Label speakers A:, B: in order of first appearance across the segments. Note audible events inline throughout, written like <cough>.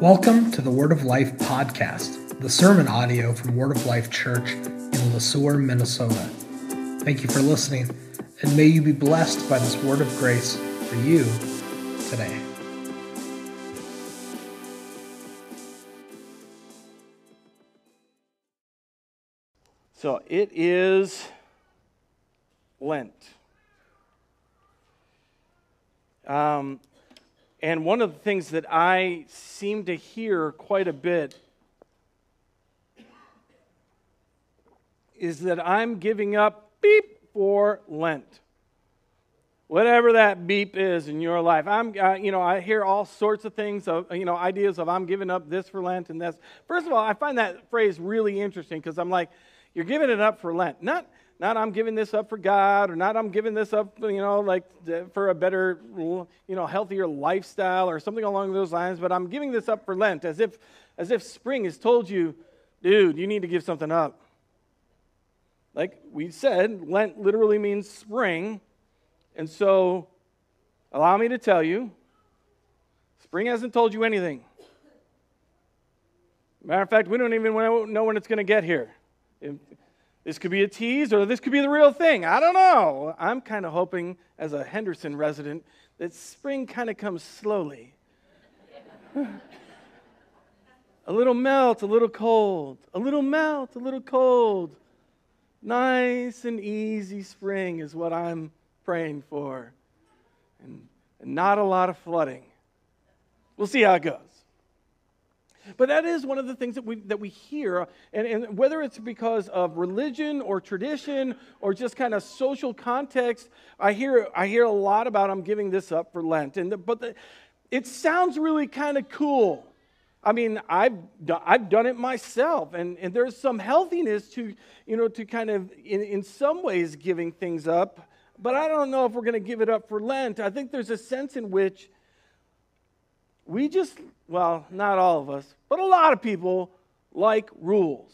A: Welcome to the Word of Life podcast, the sermon audio from Word of Life Church in Le Sueur, Minnesota. Thank you for listening, and may you be blessed by this word of grace for you today.
B: So it is Lent. Um, and one of the things that I seem to hear quite a bit is that I'm giving up beep for Lent. Whatever that beep is in your life. I'm, uh, you know, I hear all sorts of things of, you know, ideas of I'm giving up this for Lent and that's. First of all, I find that phrase really interesting because I'm like, you're giving it up for Lent. Not, not I'm giving this up for God, or not I'm giving this up, you know, like for a better, you know, healthier lifestyle or something along those lines, but I'm giving this up for Lent as if, as if spring has told you, dude, you need to give something up. Like we said, Lent literally means spring. And so, allow me to tell you, spring hasn't told you anything. Matter of fact, we don't even know when it's going to get here. This could be a tease or this could be the real thing. I don't know. I'm kind of hoping, as a Henderson resident, that spring kind of comes slowly. <laughs> a little melt, a little cold. A little melt, a little cold. Nice and easy spring is what I'm praying for. And, and not a lot of flooding. We'll see how it goes. But that is one of the things that we, that we hear, and, and whether it's because of religion or tradition or just kind of social context, I hear, I hear a lot about I'm giving this up for Lent. And the, but the, it sounds really kind of cool. I mean, I've, I've done it myself, and, and there's some healthiness to, you know, to kind of, in, in some ways, giving things up. But I don't know if we're going to give it up for Lent. I think there's a sense in which we just, well, not all of us, but a lot of people like rules.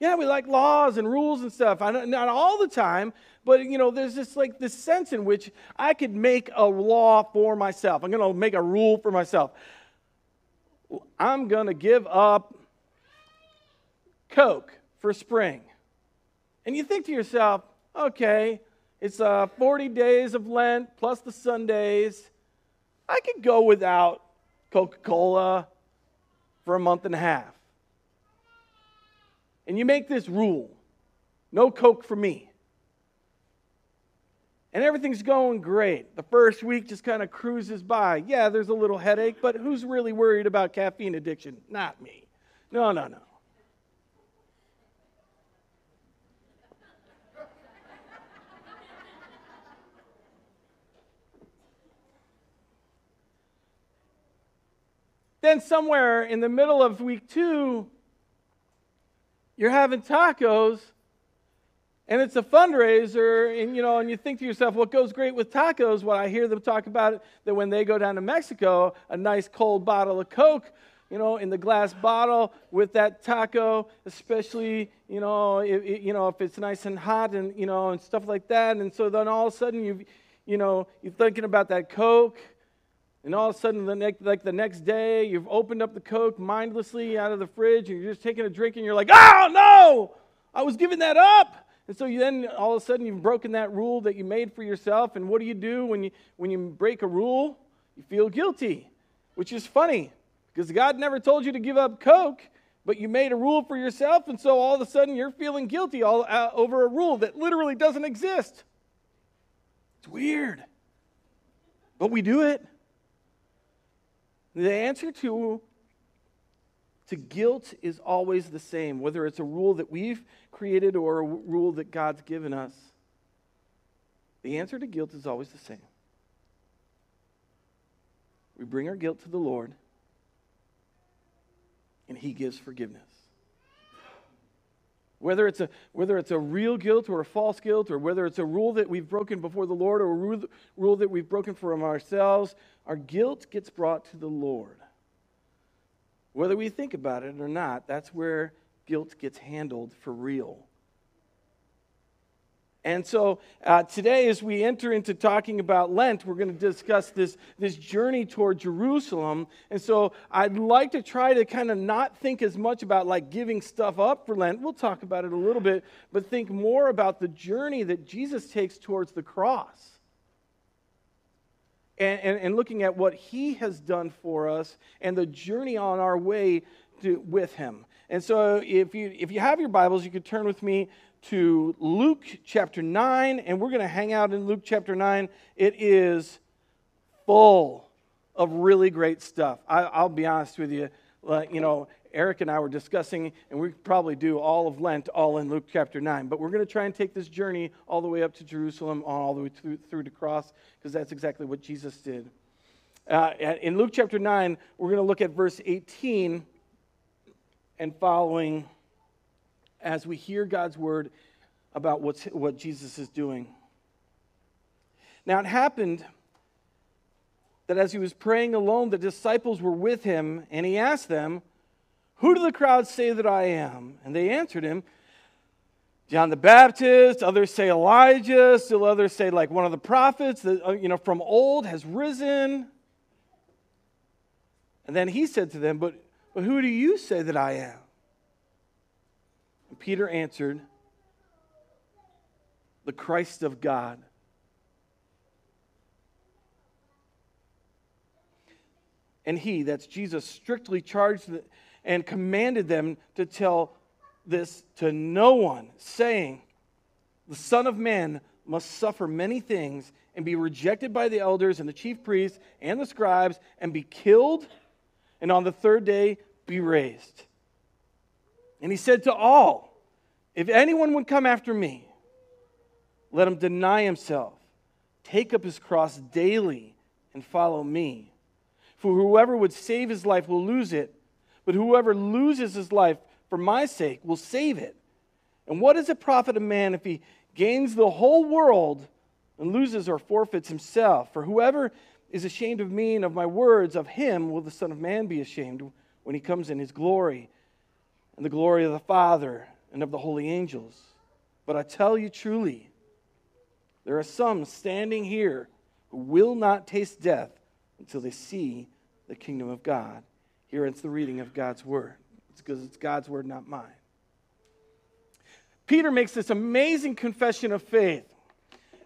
B: Yeah, we like laws and rules and stuff. I not all the time, but you know, there's this like this sense in which I could make a law for myself. I'm going to make a rule for myself. I'm going to give up Coke for spring. And you think to yourself, okay, it's uh, 40 days of Lent plus the Sundays. I could go without Coca Cola for a month and a half. And you make this rule no Coke for me. And everything's going great. The first week just kind of cruises by. Yeah, there's a little headache, but who's really worried about caffeine addiction? Not me. No, no, no. Then, somewhere in the middle of week two, you're having tacos and it's a fundraiser and you know and you think to yourself what goes great with tacos? What i hear them talk about it that when they go down to mexico a nice cold bottle of coke you know in the glass bottle with that taco especially you know if, you know if it's nice and hot and you know and stuff like that. And so then all of a sudden you you know you're thinking about that coke and all of a sudden, the like the next day, you've opened up the Coke mindlessly out of the fridge, and you're just taking a drink, and you're like, oh no, I was giving that up. And so you then all of a sudden you've broken that rule that you made for yourself. And what do you do when you when you break a rule? You feel guilty, which is funny because God never told you to give up Coke, but you made a rule for yourself, and so all of a sudden you're feeling guilty all uh, over a rule that literally doesn't exist. It's weird, but we do it. The answer to, to guilt is always the same, whether it's a rule that we've created or a rule that God's given us. The answer to guilt is always the same. We bring our guilt to the Lord, and He gives forgiveness. Whether it's, a, whether it's a real guilt or a false guilt, or whether it's a rule that we've broken before the Lord or a rule, rule that we've broken from ourselves, our guilt gets brought to the Lord. Whether we think about it or not, that's where guilt gets handled for real. And so uh, today, as we enter into talking about Lent, we're going to discuss this, this journey toward Jerusalem. And so I'd like to try to kind of not think as much about like giving stuff up for Lent. We'll talk about it a little bit, but think more about the journey that Jesus takes towards the cross. And, and, and looking at what he has done for us and the journey on our way to, with him. And so if you, if you have your Bibles, you could turn with me to Luke chapter 9, and we're going to hang out in Luke chapter 9. It is full of really great stuff. I, will be honest with you. Uh, you know, Eric and I were discussing, and we probably do all of Lent all in Luke chapter 9. But we're going to try and take this journey all the way up to Jerusalem, all the way through, through the cross, because that's exactly what Jesus did. Uh, in Luke chapter 9, we're going to look at verse 18 and following as we hear God's word about what's, what Jesus is doing. Now, it happened that as he was praying alone, the disciples were with him, and he asked them, Who do the crowd say that I am? And they answered him, John the Baptist, others say Elijah, still others say like one of the prophets that uh, you know from old has risen. And then he said to them, But, but who do you say that I am? Peter answered, The Christ of God. And he, that's Jesus, strictly charged and commanded them to tell this to no one, saying, The Son of Man must suffer many things and be rejected by the elders and the chief priests and the scribes and be killed, and on the third day be raised. And he said to all, If anyone would come after me, let him deny himself, take up his cross daily, and follow me. For whoever would save his life will lose it, but whoever loses his life for my sake will save it. And what does it profit a man if he gains the whole world and loses or forfeits himself? For whoever is ashamed of me and of my words, of him will the Son of Man be ashamed when he comes in his glory and the glory of the Father and of the holy angels. But I tell you truly, there are some standing here who will not taste death until they see the kingdom of God. Here it's the reading of God's word. It's because it's God's word, not mine. Peter makes this amazing confession of faith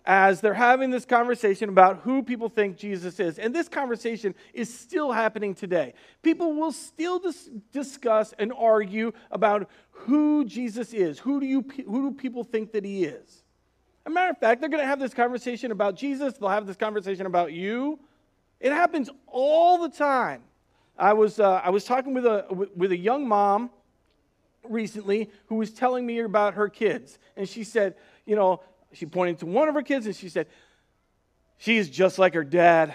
B: as they're having this conversation about who people think Jesus is. And this conversation is still happening today. People will still dis- discuss and argue about who Jesus is. Who do, you, who do people think that he is? As a matter of fact, they're going to have this conversation about Jesus, they'll have this conversation about you. It happens all the time. I was, uh, I was talking with a, with a young mom recently who was telling me about her kids. And she said, you know, she pointed to one of her kids and she said, She's just like her dad.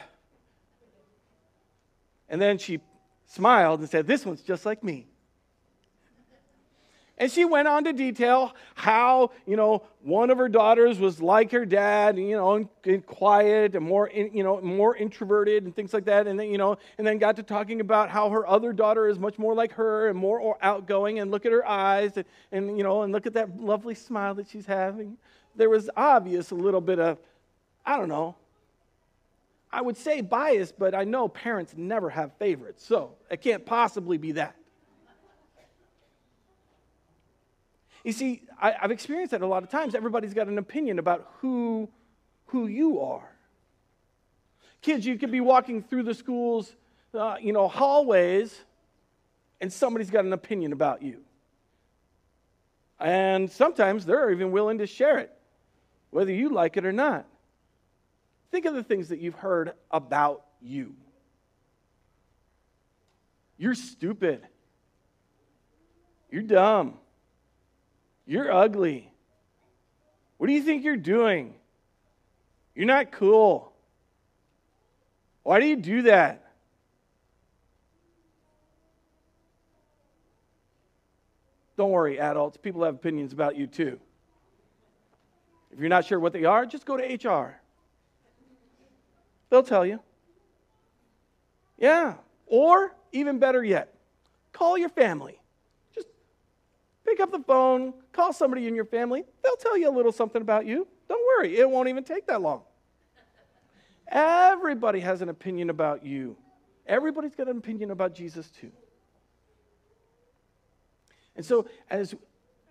B: And then she smiled and said, This one's just like me. And she went on to detail how, you know, one of her daughters was like her dad, you know, and, and quiet and more, in, you know, more introverted and things like that. And then, you know, and then got to talking about how her other daughter is much more like her and more outgoing. And look at her eyes and, and you know, and look at that lovely smile that she's having there was obvious a little bit of, I don't know, I would say bias, but I know parents never have favorites, so it can't possibly be that. You see, I, have experienced that a lot of times. Everybody's got an opinion about who, who you are. Kids, you could be walking through the school's, uh, you know, hallways, and somebody's got an opinion about you. And sometimes they're even willing to share it whether you like it or not. Think of the things that you've heard about you. You're stupid. You're dumb. You're ugly. What do you think you're doing? You're not cool. Why do you do that? Don't worry, adults. People have opinions about you too. If you're not sure what they are, just go to HR. They'll tell you. Yeah. Or, even better yet, call your family. Pick up the phone, call somebody in your family. They'll tell you a little something about you. Don't worry, it won't even take that long. Everybody has an opinion about you. Everybody's got an opinion about Jesus too. And so as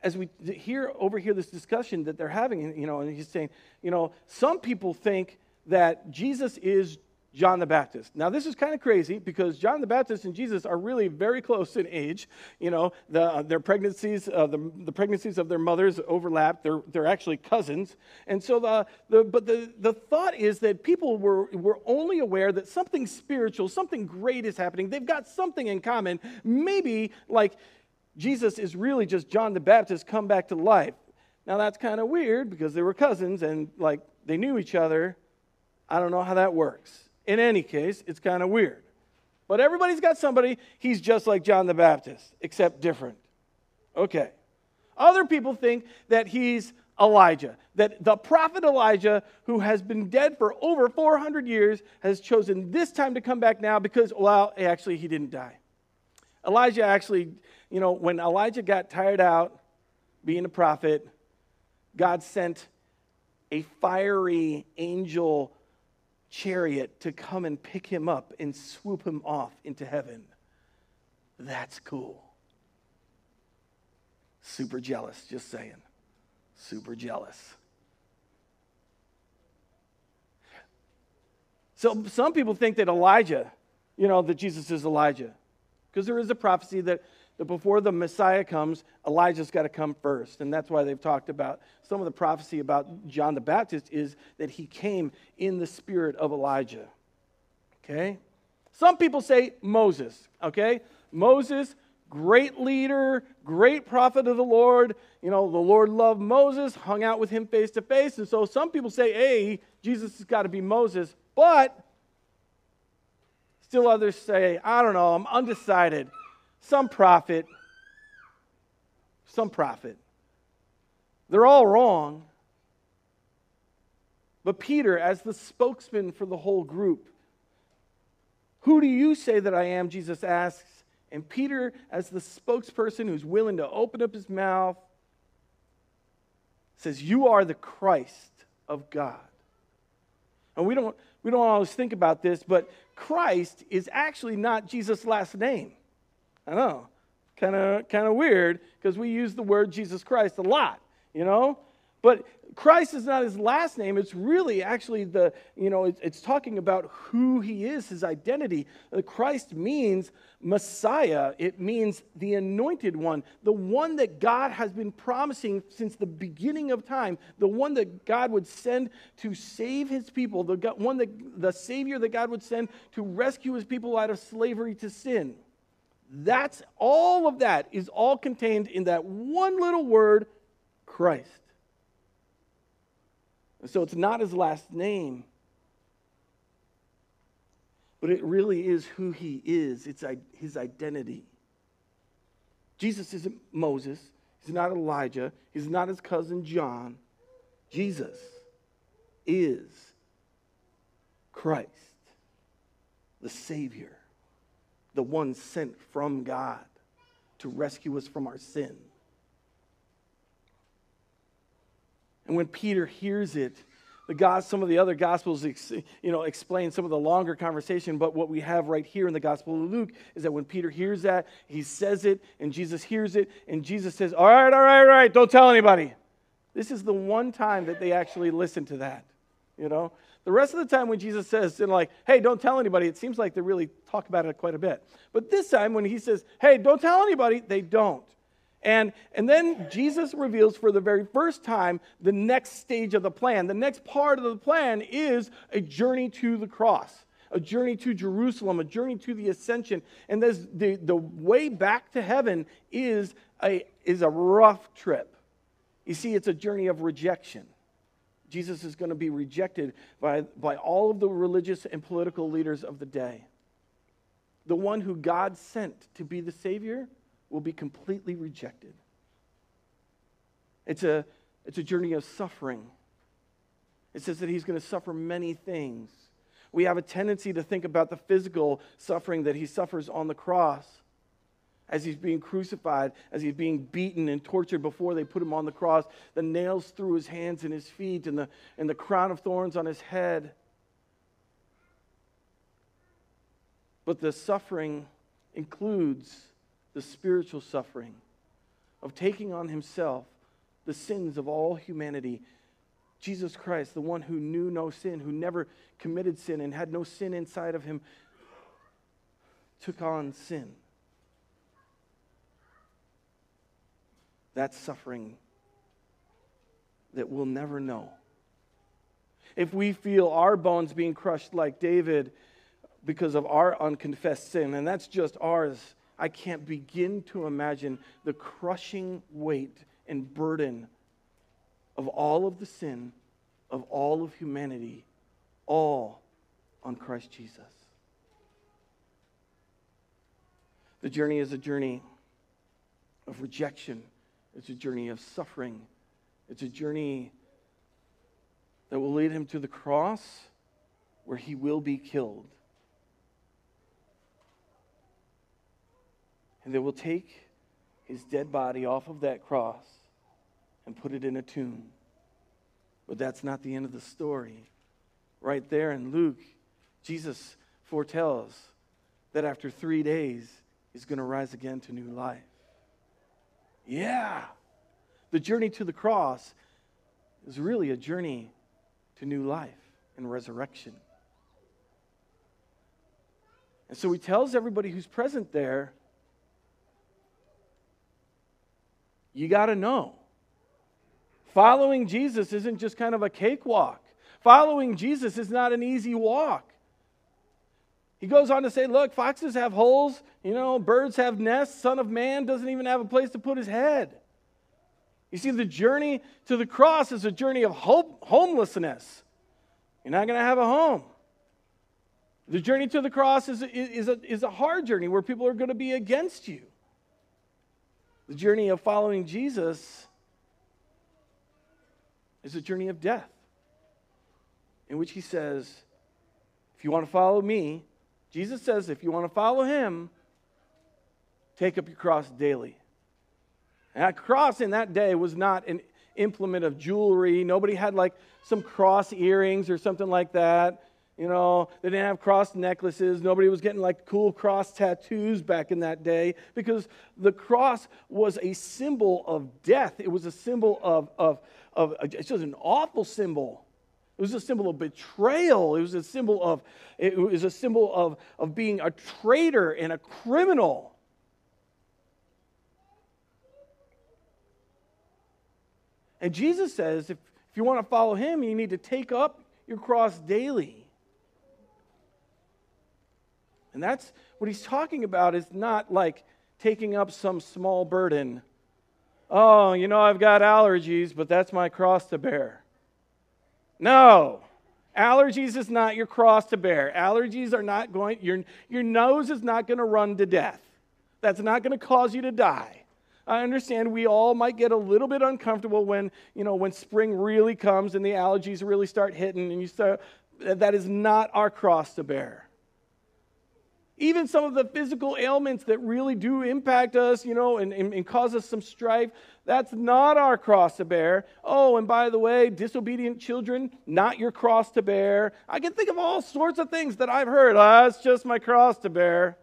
B: as we hear over here this discussion that they're having, you know, and he's saying, you know, some people think that Jesus is John the Baptist. Now, this is kind of crazy because John the Baptist and Jesus are really very close in age. You know, the, uh, their pregnancies, uh, the, the pregnancies of their mothers overlap. They're, they're actually cousins. And so, the, the, but the, the thought is that people were, were only aware that something spiritual, something great is happening. They've got something in common. Maybe like Jesus is really just John the Baptist come back to life. Now, that's kind of weird because they were cousins and like they knew each other. I don't know how that works. In any case, it's kind of weird. But everybody's got somebody, he's just like John the Baptist, except different. Okay. Other people think that he's Elijah, that the prophet Elijah, who has been dead for over 400 years, has chosen this time to come back now because, well, actually, he didn't die. Elijah actually, you know, when Elijah got tired out being a prophet, God sent a fiery angel chariot to come and pick him up and swoop him off into heaven. That's cool. Super jealous, just saying. Super jealous. So some people think that Elijah, you know, that Jesus is Elijah. Because there is a prophecy that that before the Messiah comes, Elijah's got to come first. And that's why they've talked about some of the prophecy about John the Baptist is that he came in the spirit of Elijah. Okay? Some people say Moses. Okay? Moses, great leader, great prophet of the Lord. You know, the Lord loved Moses, hung out with him face to face. And so some people say, hey, Jesus has got to be Moses. But still others say, I don't know, I'm undecided some prophet, some prophet. They're all wrong. But Peter, as the spokesman for the whole group, who do you say that I am? Jesus asks. And Peter, as the spokesperson who's willing to open up his mouth, says, You are the Christ of God. And we don't, we don't always think about this, but Christ is actually not Jesus' last name. I know. Kind of kind of weird because we use the word Jesus Christ a lot, you know? But Christ is not his last name. It's really actually the, you know, it's, it's talking about who he is, his identity. Uh, Christ means Messiah. It means the anointed one, the one that God has been promising since the beginning of time, the one that God would send to save his people, the one that the Savior that God would send to rescue his people out of slavery to sin. That's all of that is all contained in that one little word, Christ. So it's not his last name, but it really is who he is. It's his identity. Jesus isn't Moses. He's not Elijah. He's not his cousin John. Jesus is Christ, the Savior the one sent from God to rescue us from our sin. And when Peter hears it, the God, some of the other gospels you know, explain some of the longer conversation, but what we have right here in the Gospel of Luke is that when Peter hears that, he says it, and Jesus hears it, and Jesus says, All right, all right, all right, don't tell anybody. This is the one time that they actually listen to that. You know, the rest of the time when Jesus says, and like, hey, don't tell anybody, it seems like they really talk about it quite a bit. But this time when he says, hey, don't tell anybody, they don't. And, and then Jesus reveals for the very first time the next stage of the plan. The next part of the plan is a journey to the cross, a journey to Jerusalem, a journey to the ascension. And the, the way back to heaven is a, is a rough trip. You see, it's a journey of rejection. Jesus is going to be rejected by, by all of the religious and political leaders of the day. The one who God sent to be the Savior will be completely rejected. It's a, it's a journey of suffering. It says that he's going to suffer many things. We have a tendency to think about the physical suffering that he suffers on the cross. As he's being crucified, as he's being beaten and tortured before they put him on the cross, the nails through his hands and his feet, and the, and the crown of thorns on his head. But the suffering includes the spiritual suffering of taking on himself the sins of all humanity. Jesus Christ, the one who knew no sin, who never committed sin and had no sin inside of him, took on sin. That's suffering that we'll never know. If we feel our bones being crushed like David because of our unconfessed sin, and that's just ours, I can't begin to imagine the crushing weight and burden of all of the sin of all of humanity, all on Christ Jesus. The journey is a journey of rejection it's a journey of suffering. It's a journey that will lead him to the cross where he will be killed. And they will take his dead body off of that cross and put it in a tomb. But that's not the end of the story. Right there in Luke, Jesus foretells that after three days, he's going to rise again to new life. Yeah. The journey to the cross is really a journey to new life and resurrection. And so he tells everybody who's present there, you got to know. Following Jesus isn't just kind of a cakewalk. Following Jesus is not an easy walk. He goes on to say, Look, foxes have holes, you know, birds have nests, Son of Man doesn't even have a place to put his head. You see, the journey to the cross is a journey of hope, homelessness. You're not going to have a home. The journey to the cross is, is, a, is a hard journey where people are going to be against you. The journey of following Jesus is a journey of death, in which he says, If you want to follow me, Jesus says, if you want to follow him, take up your cross daily. And a cross in that day was not an implement of jewelry. Nobody had like some cross earrings or something like that. You know, they didn't have cross necklaces. Nobody was getting like cool cross tattoos back in that day because the cross was a symbol of death. It was a symbol of, of, of it's just an awful symbol it was a symbol of betrayal. It was a symbol of, it was a symbol of, of being a traitor and a criminal. And Jesus says if, if you want to follow him, you need to take up your cross daily. And that's what he's talking about is not like taking up some small burden. Oh, you know, I've got allergies, but that's my cross to bear. No. Allergies is not your cross to bear. Allergies are not going, your, your nose is not going to run to death. That's not going to cause you to die. I understand we all might get a little bit uncomfortable when, you know, when spring really comes and the allergies really start hitting and you start, that is not our cross to bear. Even some of the physical ailments that really do impact us, you know, and, and, and, cause us some strife, that's not our cross to bear. Oh, and by the way, disobedient children, not your cross to bear. I can think of all sorts of things that I've heard. Ah, it's just my cross to bear.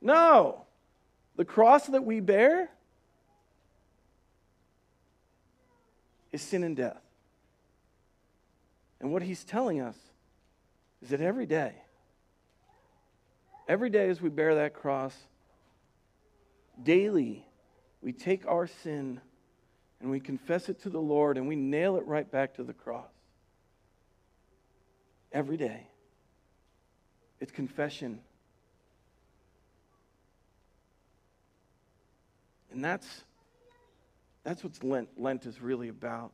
B: No. The cross that we bear is sin and death. And what he's telling us is that every day, Every day as we bear that cross, daily we take our sin and we confess it to the Lord and we nail it right back to the cross. Every day. It's confession. And that's that's what Lent, Lent is really about.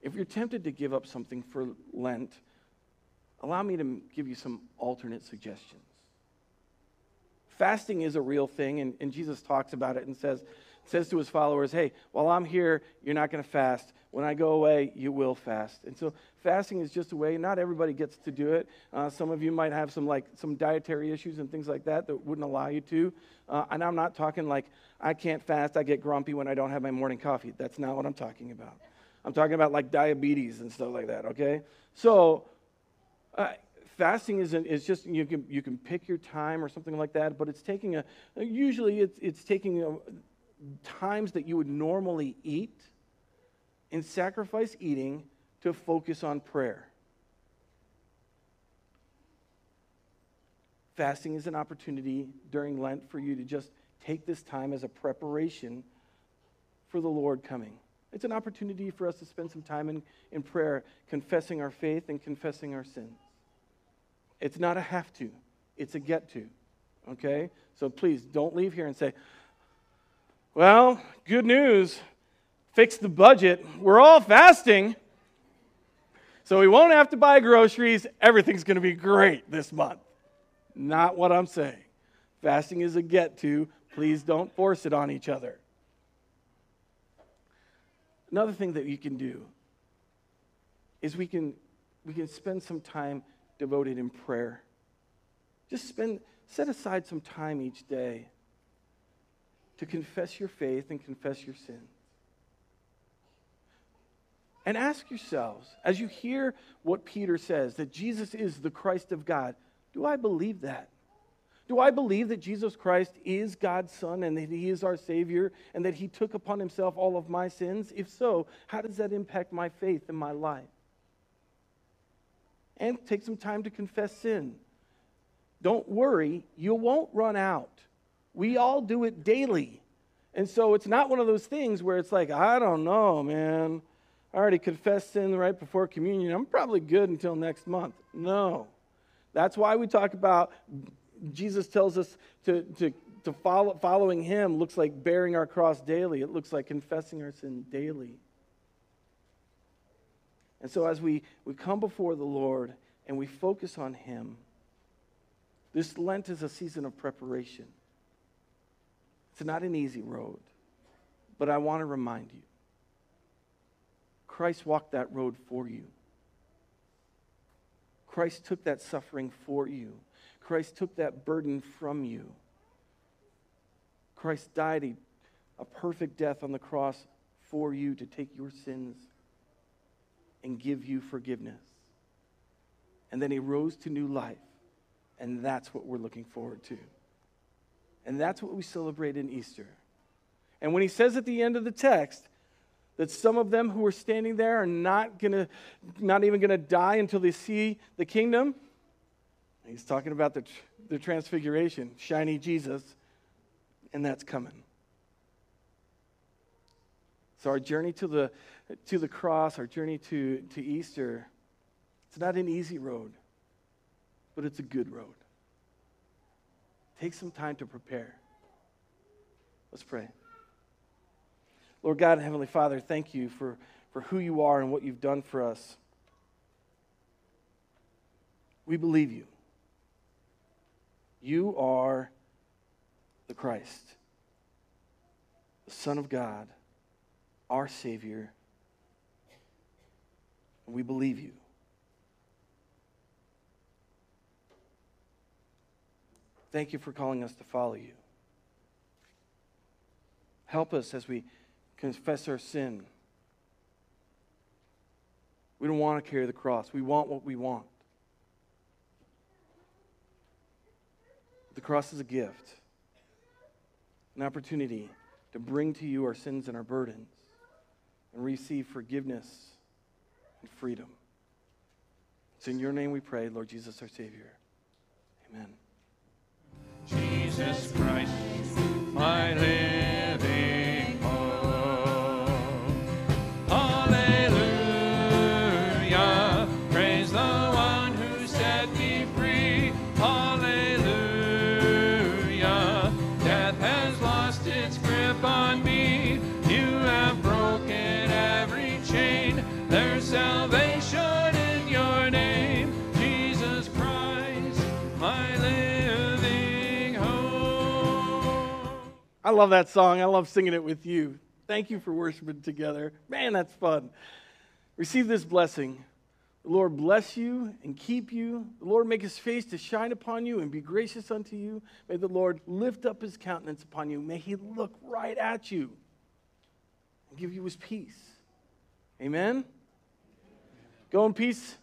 B: If you're tempted to give up something for Lent, allow me to give you some alternate suggestions. Fasting is a real thing, and, and Jesus talks about it and says, says to his followers, Hey, while I'm here, you're not going to fast, when I go away, you will fast. And so fasting is just a way. Not everybody gets to do it. Uh, some of you might have some like some dietary issues and things like that that wouldn't allow you to. Uh, and I'm not talking like I can't fast. I get grumpy when I don't have my morning coffee. That's not what I'm talking about. I'm talking about like diabetes and stuff like that. Okay, so. Uh, fasting is, just you can, you can pick your time or something like that but it's taking a usually it's, it's taking a, times that you would normally eat and sacrifice eating to focus on prayer. Fasting is an opportunity during Lent for you to just take this time as a preparation for the Lord coming. It's an opportunity for us to spend some time in, in prayer, confessing our faith and confessing our sins. It's not a have to, it's a get to. Okay? So please don't leave here and say, well, good news fix the budget. We're all fasting. So we won't have to buy groceries. Everything's going to be great this month. Not what I'm saying. Fasting is a get to. Please don't force it on each other. Another thing that you can do is we can, we can spend some time devoted in prayer. Just spend, set aside some time each day to confess your faith and confess your sins. And ask yourselves, as you hear what Peter says, that Jesus is the Christ of God, do I believe that? Do I believe that Jesus Christ is God's Son and that He is our Savior and that He took upon Himself all of my sins? If so, how does that impact my faith in my life? And take some time to confess sin. Don't worry, you won't run out. We all do it daily. And so it's not one of those things where it's like, I don't know, man. I already confessed sin right before communion. I'm probably good until next month. No. That's why we talk about Jesus tells us to, to, to follow, following him looks like bearing our cross daily. It looks like confessing our sin daily. And so as we, we come before the Lord and we focus on him, this Lent is a season of preparation. It's not an easy road, but I want to remind you Christ walked that road for you. Christ took that suffering for you. Christ took that burden from you. Christ died a, a perfect death on the cross for you to take your sins and give you forgiveness. And then he rose to new life. And that's what we're looking forward to. And that's what we celebrate in Easter. And when he says at the end of the text, that some of them who are standing there are not gonna not even gonna die until they see the kingdom he's talking about the, the transfiguration shiny jesus and that's coming so our journey to the to the cross our journey to to easter it's not an easy road but it's a good road take some time to prepare let's pray Lord God and Heavenly Father, thank you for, for who you are and what you've done for us. We believe you. You are the Christ, the Son of God, our Savior. And we believe you. Thank you for calling us to follow you. Help us as we confess our sin. We don't want to carry the cross. We want what we want. The cross is a gift, an opportunity to bring to you our sins and our burdens and receive forgiveness and freedom. It's in your name we pray, Lord Jesus, our Savior. Amen.
C: Jesus Christ, my
B: I love that song. I love singing it with you. Thank you for worshiping together. Man, that's fun. Receive this blessing. The Lord bless you and keep you. The Lord make his face to shine upon you and be gracious unto you. May the Lord lift up his countenance upon you. May he look right at you and give you his peace. Amen. Go in peace.